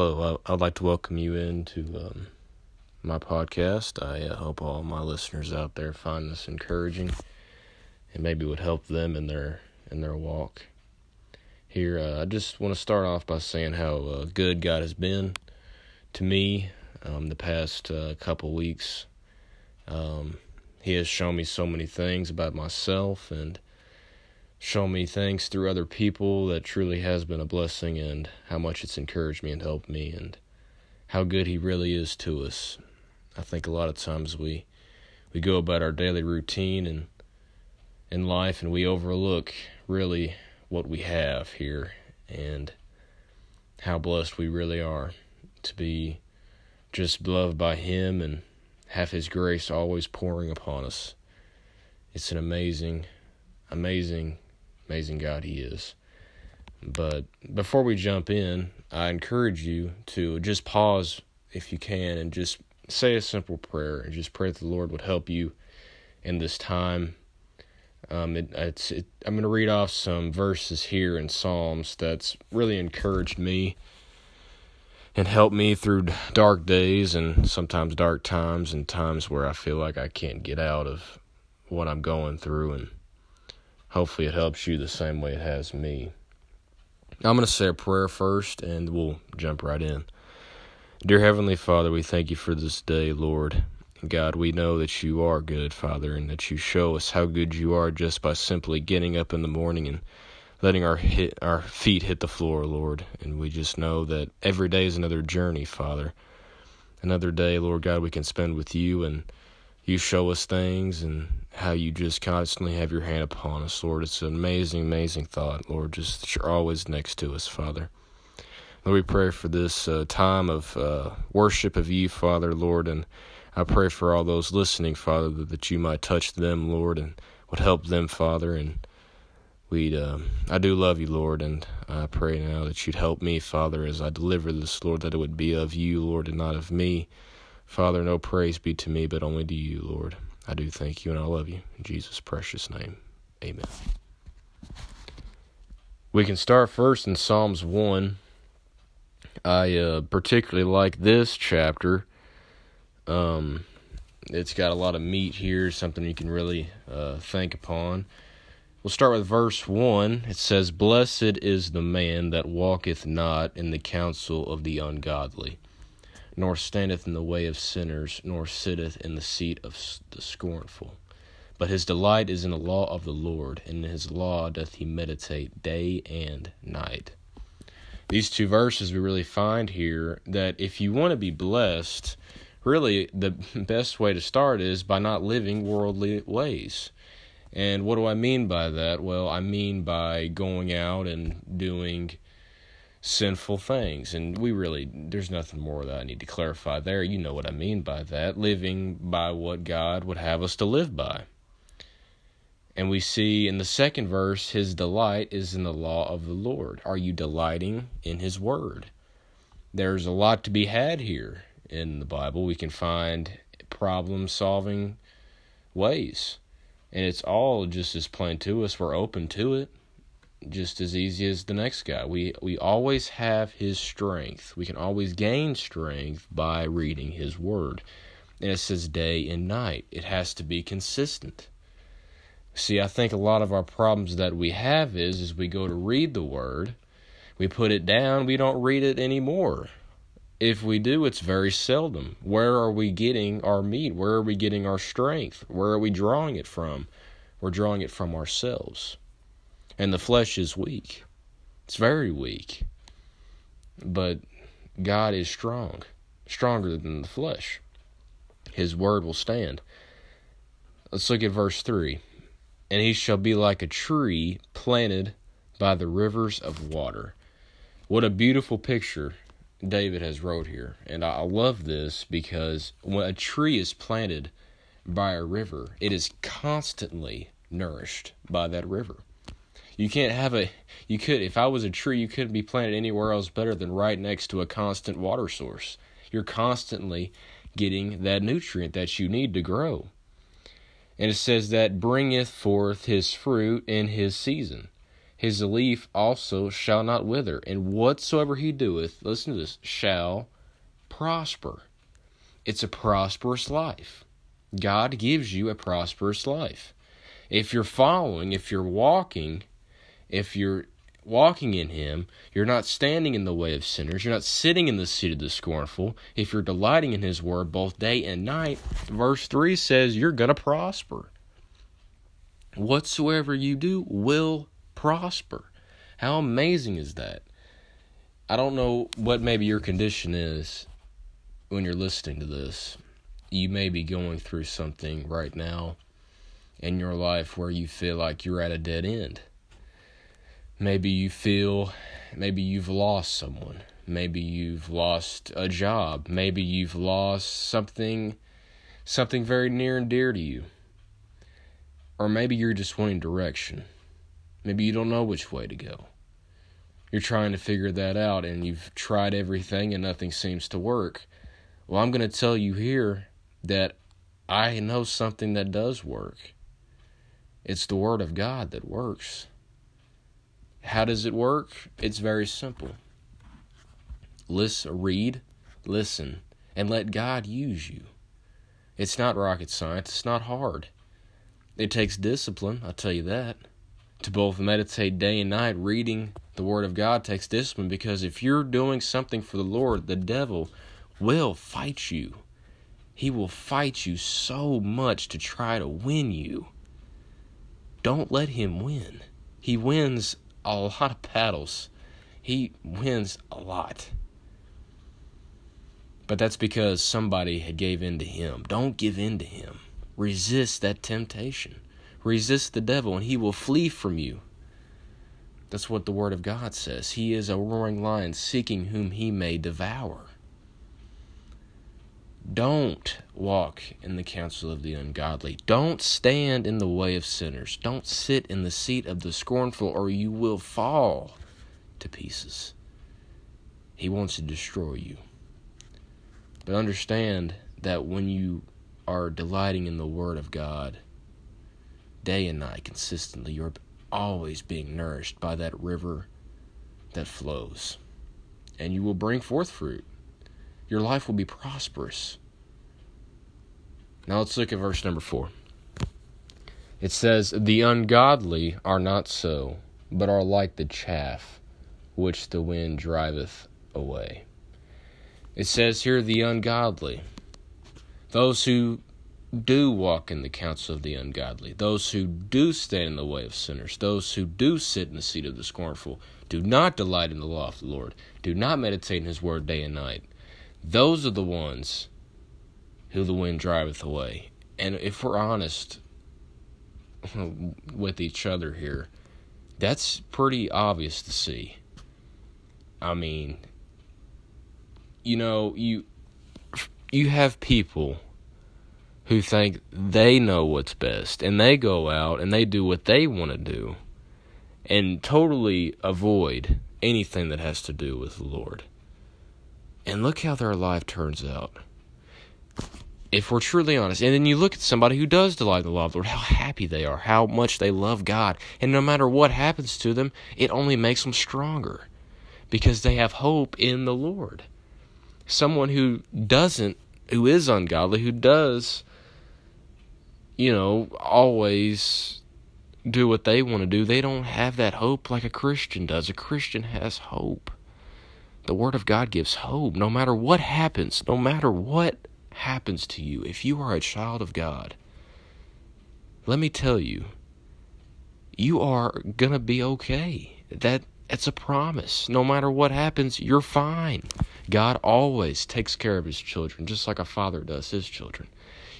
Hello, I, would like to welcome you into um, my podcast. I uh, hope all my listeners out there find this encouraging and maybe would help them in their in their walk. Here, uh, I just want to start off by saying how uh, good God has been to me um, the past uh, couple weeks. Um, he has shown me so many things about myself and shown me things through other people that truly has been a blessing and how much it's encouraged me and helped me and how good he really is to us. I think a lot of times we we go about our daily routine and in life and we overlook really what we have here and how blessed we really are to be just loved by him and have his grace always pouring upon us. It's an amazing amazing amazing God He is. But before we jump in, I encourage you to just pause if you can and just say a simple prayer and just pray that the Lord would help you in this time. Um, it, it's, it, I'm going to read off some verses here in Psalms that's really encouraged me and helped me through dark days and sometimes dark times and times where I feel like I can't get out of what I'm going through and hopefully it helps you the same way it has me. I'm going to say a prayer first and we'll jump right in. Dear Heavenly Father, we thank you for this day, Lord. God, we know that you are good, Father, and that you show us how good you are just by simply getting up in the morning and letting our hit our feet hit the floor, Lord. And we just know that every day is another journey, Father. Another day, Lord God, we can spend with you and you show us things and how you just constantly have your hand upon us, Lord. It's an amazing, amazing thought, Lord, just that you're always next to us, Father. Lord, we pray for this uh, time of uh, worship of you, Father, Lord, and I pray for all those listening, Father, that, that you might touch them, Lord, and would help them, Father, and we'd uh, I do love you, Lord, and I pray now that you'd help me, Father, as I deliver this, Lord, that it would be of you, Lord, and not of me. Father, no praise be to me, but only to you, Lord. I do thank you and I love you. In Jesus' precious name, amen. We can start first in Psalms 1. I uh, particularly like this chapter. Um, it's got a lot of meat here, something you can really uh, think upon. We'll start with verse 1. It says, Blessed is the man that walketh not in the counsel of the ungodly nor standeth in the way of sinners, nor sitteth in the seat of the scornful. But his delight is in the law of the Lord, and in his law doth he meditate day and night. These two verses we really find here that if you want to be blessed, really the best way to start is by not living worldly ways. And what do I mean by that? Well, I mean by going out and doing sinful things. And we really, there's nothing more that I need to clarify there. You know what I mean by that. Living by what God would have us to live by. And we see in the second verse, his delight is in the law of the Lord. Are you delighting in his word? There's a lot to be had here in the Bible. We can find problem solving ways. And it's all just as plain to us. We're open to it just as easy as the next guy. We we always have his strength. We can always gain strength by reading his word. And it says day and night. It has to be consistent. See, I think a lot of our problems that we have is is we go to read the word, we put it down, we don't read it anymore. If we do, it's very seldom. Where are we getting our meat? Where are we getting our strength? Where are we drawing it from? We're drawing it from ourselves. And the flesh is weak. It's very weak. But God is strong, stronger than the flesh. His word will stand. Let's look at verse 3. And he shall be like a tree planted by the rivers of water. What a beautiful picture David has wrote here. And I love this because when a tree is planted by a river, it is constantly nourished by that river. You can't have a you could if I was a tree, you couldn't be planted anywhere else better than right next to a constant water source. You're constantly getting that nutrient that you need to grow. And it says that bringeth forth his fruit in his season. his leaf also shall not wither, and whatsoever he doeth, listen to this, shall prosper. It's a prosperous life. God gives you a prosperous life. If you're following, if you're walking, if you're walking in Him, you're not standing in the way of sinners, you're not sitting in the seat of the scornful. If you're delighting in His word both day and night, verse 3 says you're going to prosper. Whatsoever you do will prosper. How amazing is that? I don't know what maybe your condition is when you're listening to this. You may be going through something right now in your life where you feel like you're at a dead end. Maybe you feel, maybe you've lost someone. Maybe you've lost a job. Maybe you've lost something, something very near and dear to you. Or maybe you're just wanting direction. Maybe you don't know which way to go. You're trying to figure that out and you've tried everything and nothing seems to work. Well, I'm going to tell you here that I know something that does work. It's the Word of God that works. How does it work? It's very simple. Listen, read, listen, and let God use you. It's not rocket science, it's not hard. It takes discipline, I'll tell you that. To both meditate day and night, reading the Word of God takes discipline because if you're doing something for the Lord, the devil will fight you. He will fight you so much to try to win you. Don't let him win. He wins a lot of battles. He wins a lot. But that's because somebody had gave in to him. Don't give in to him. Resist that temptation. Resist the devil and he will flee from you. That's what the word of God says. He is a roaring lion seeking whom he may devour. Don't walk in the counsel of the ungodly. Don't stand in the way of sinners. Don't sit in the seat of the scornful, or you will fall to pieces. He wants to destroy you. But understand that when you are delighting in the Word of God, day and night consistently, you're always being nourished by that river that flows. And you will bring forth fruit your life will be prosperous. Now let's look at verse number 4. It says, The ungodly are not so, but are like the chaff which the wind driveth away. It says here, the ungodly, those who do walk in the counsel of the ungodly, those who do stand in the way of sinners, those who do sit in the seat of the scornful, do not delight in the law of the Lord, do not meditate in his word day and night. Those are the ones who the wind driveth away. And if we're honest with each other here, that's pretty obvious to see. I mean, you know, you you have people who think they know what's best and they go out and they do what they want to do and totally avoid anything that has to do with the Lord. And look how their life turns out. If we're truly honest, and then you look at somebody who does delight in the law of the Lord, how happy they are, how much they love God, and no matter what happens to them, it only makes them stronger because they have hope in the Lord. Someone who doesn't, who is ungodly, who does, you know, always do what they want to do, they don't have that hope like a Christian does. A Christian has hope. The Word of God gives hope no matter what happens, no matter what happens to you. If you are a child of God, let me tell you, you are going to be okay. That it's a promise. No matter what happens, you're fine. God always takes care of his children just like a father does his children.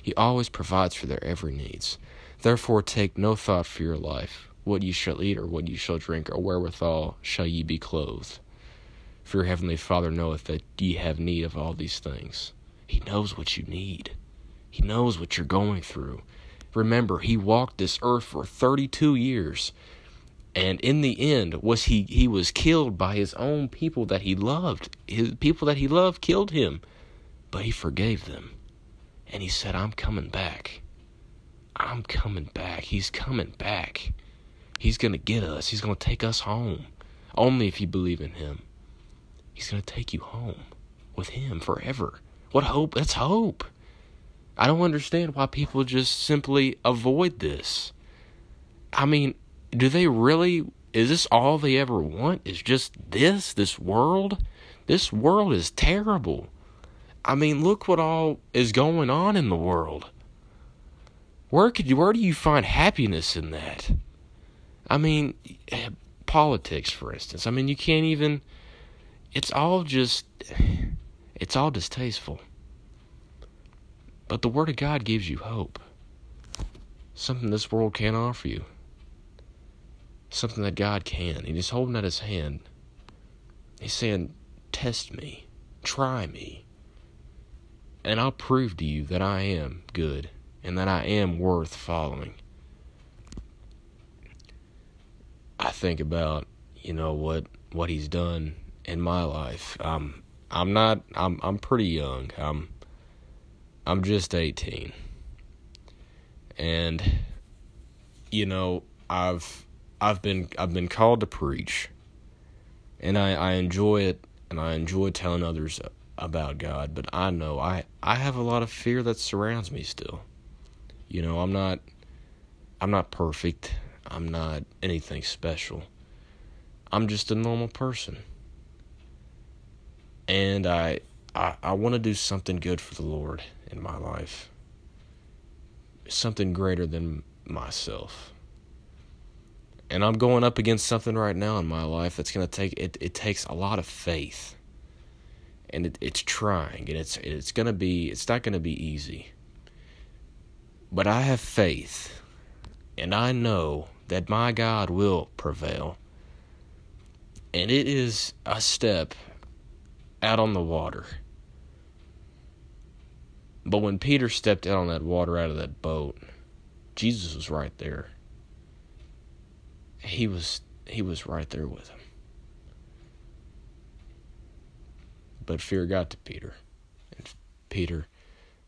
He always provides for their every needs. Therefore take no thought for your life, what ye shall eat or what ye shall drink, or wherewithal shall ye be clothed. For your heavenly Father knoweth that ye have need of all these things. He knows what you need. He knows what you're going through. Remember, he walked this earth for 32 years. And in the end, was he he was killed by his own people that he loved. His people that he loved killed him, but he forgave them. And he said, "I'm coming back. I'm coming back. He's coming back." He's going to get us. He's going to take us home. Only if you believe in Him. He's going to take you home with Him forever. What hope? That's hope. I don't understand why people just simply avoid this. I mean, do they really? Is this all they ever want? Is just this? This world? This world is terrible. I mean, look what all is going on in the world. Where could you, where do you find happiness in that? I mean, eh, politics, for instance. I mean, you can't even. It's all just. It's all distasteful. But the Word of God gives you hope. Something this world can't offer you. Something that God can. And He's holding out His hand. He's saying, Test me. Try me. And I'll prove to you that I am good and that I am worth following. I think about, you know, what what he's done in my life. Um I'm not I'm I'm pretty young. I'm I'm just 18. And you know, I've I've been I've been called to preach. And I I enjoy it and I enjoy telling others about God, but I know I I have a lot of fear that surrounds me still. You know, I'm not I'm not perfect. I'm not anything special. I'm just a normal person. And I I, I want to do something good for the Lord in my life. Something greater than myself. And I'm going up against something right now in my life that's going to take it it takes a lot of faith. And it, it's trying and it's it's to be it's not going to be easy. But I have faith and I know that my God will prevail. And it is a step out on the water. But when Peter stepped out on that water out of that boat, Jesus was right there. He was he was right there with him. But fear got to Peter. And Peter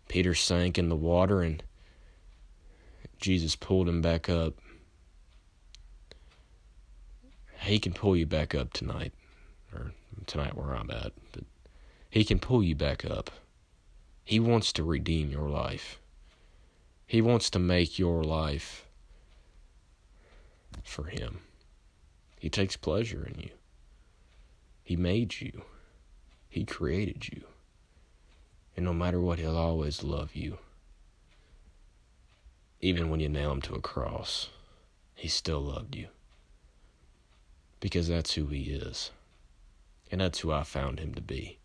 Peter sank in the water and Jesus pulled him back up. He can pull you back up tonight, tonight where I'm at, but he can pull you back up. He wants to redeem your life. He wants to make your life for him. He takes pleasure in you. He made you. He created you. And no matter what, he'll always love you. Even when you nail him to a cross, he still loved you. Because that's who he is. And that's who I found him to be.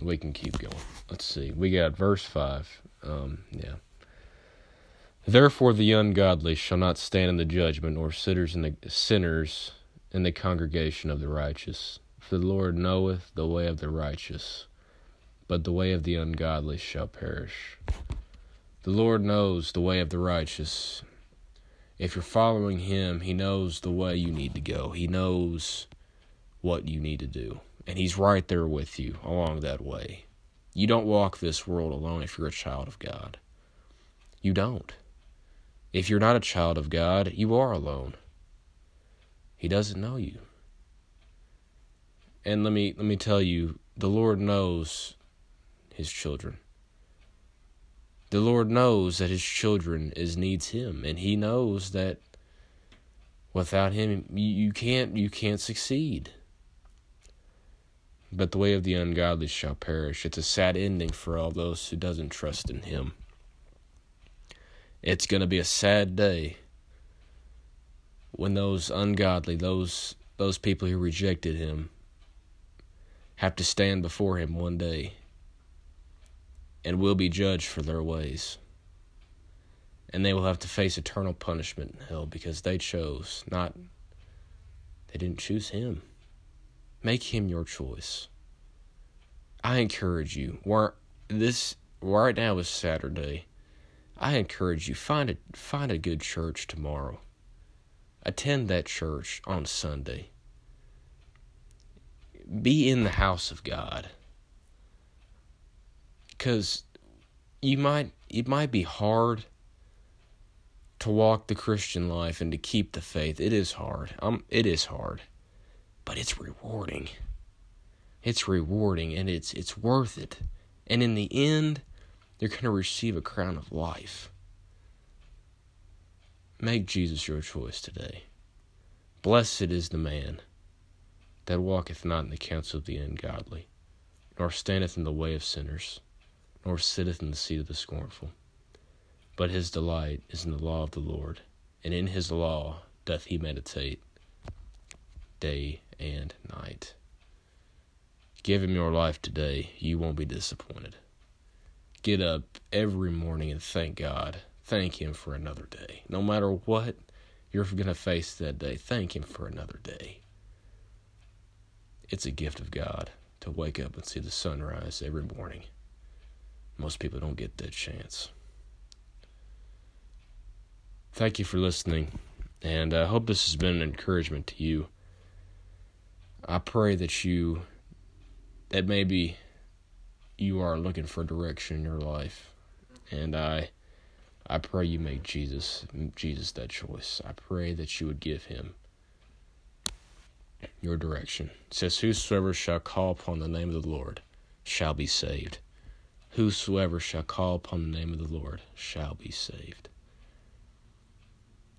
We can keep going. Let's see. We got verse 5. Um, yeah. Therefore the ungodly shall not stand in the judgment, nor sinners in the sinners in the congregation of the righteous. For the Lord knoweth the way of the righteous, but the way of the ungodly shall perish. The Lord knows the way of the righteous. If you're following Him, He knows the way you need to go. He knows what you need to do. And He's right there with you along that way. You don't walk this world alone if you're a child of God. You don't. If you're not a child of God, you are alone. He doesn't know you. And let me let me tell you, the Lord knows his children. The Lord knows that his children is needs him and he knows that without him you, you can't you can't succeed. But the way of the ungodly shall perish. It's a sad ending for all those who doesn't trust in him. It's going to be a sad day when those ungodly, those those people who rejected him have to stand before him one day and will be judged for their ways. And they will have to face eternal punishment in hell because they chose not, they didn't choose Him. Make Him your choice. I encourage you, where this right now is Saturday, I encourage you find a find a good church tomorrow. Attend that church on Sunday. Be in the house of God because you might it might be hard to walk the Christian life and to keep the faith. It is hard. Um, it is hard, but it's rewarding. It's rewarding, and it's it's worth it. And in the end, you're going to receive a crown of life. Make Jesus your choice today. Blessed is the man that walketh not in the counsel of the ungodly, nor standeth in the way of sinners, nor sitteth in the seat of the scornful. But his delight is in the law of the Lord, and in his law doth he meditate day and night. Give him your life today, you won't be disappointed. Get up every morning and thank God. Thank him for another day. No matter what you're going to face that day, thank him for another day. It's a gift of God to wake up and see the sunrise every morning. Most people don't get that chance thank you for listening, and I hope this has been an encouragement to you. I pray that you, that maybe you are looking for direction in your life, and I, I pray you make Jesus, Jesus that choice. I pray that you would give him your direction. It says, Whosoever shall call upon the name of the Lord shall be saved. Whosoever shall call upon the name of the Lord shall be saved.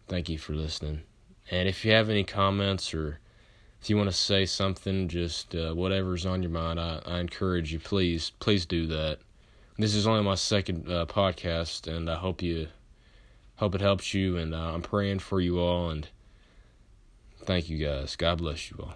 Thank you for listening. And if you have any comments or if you want to say something, just uh, whatever's on your mind, I, I encourage you, please, please do that. This is only my second uh, podcast, and I hope you hope it helps you. And uh, I'm praying for you all. And thank you guys. God bless you all.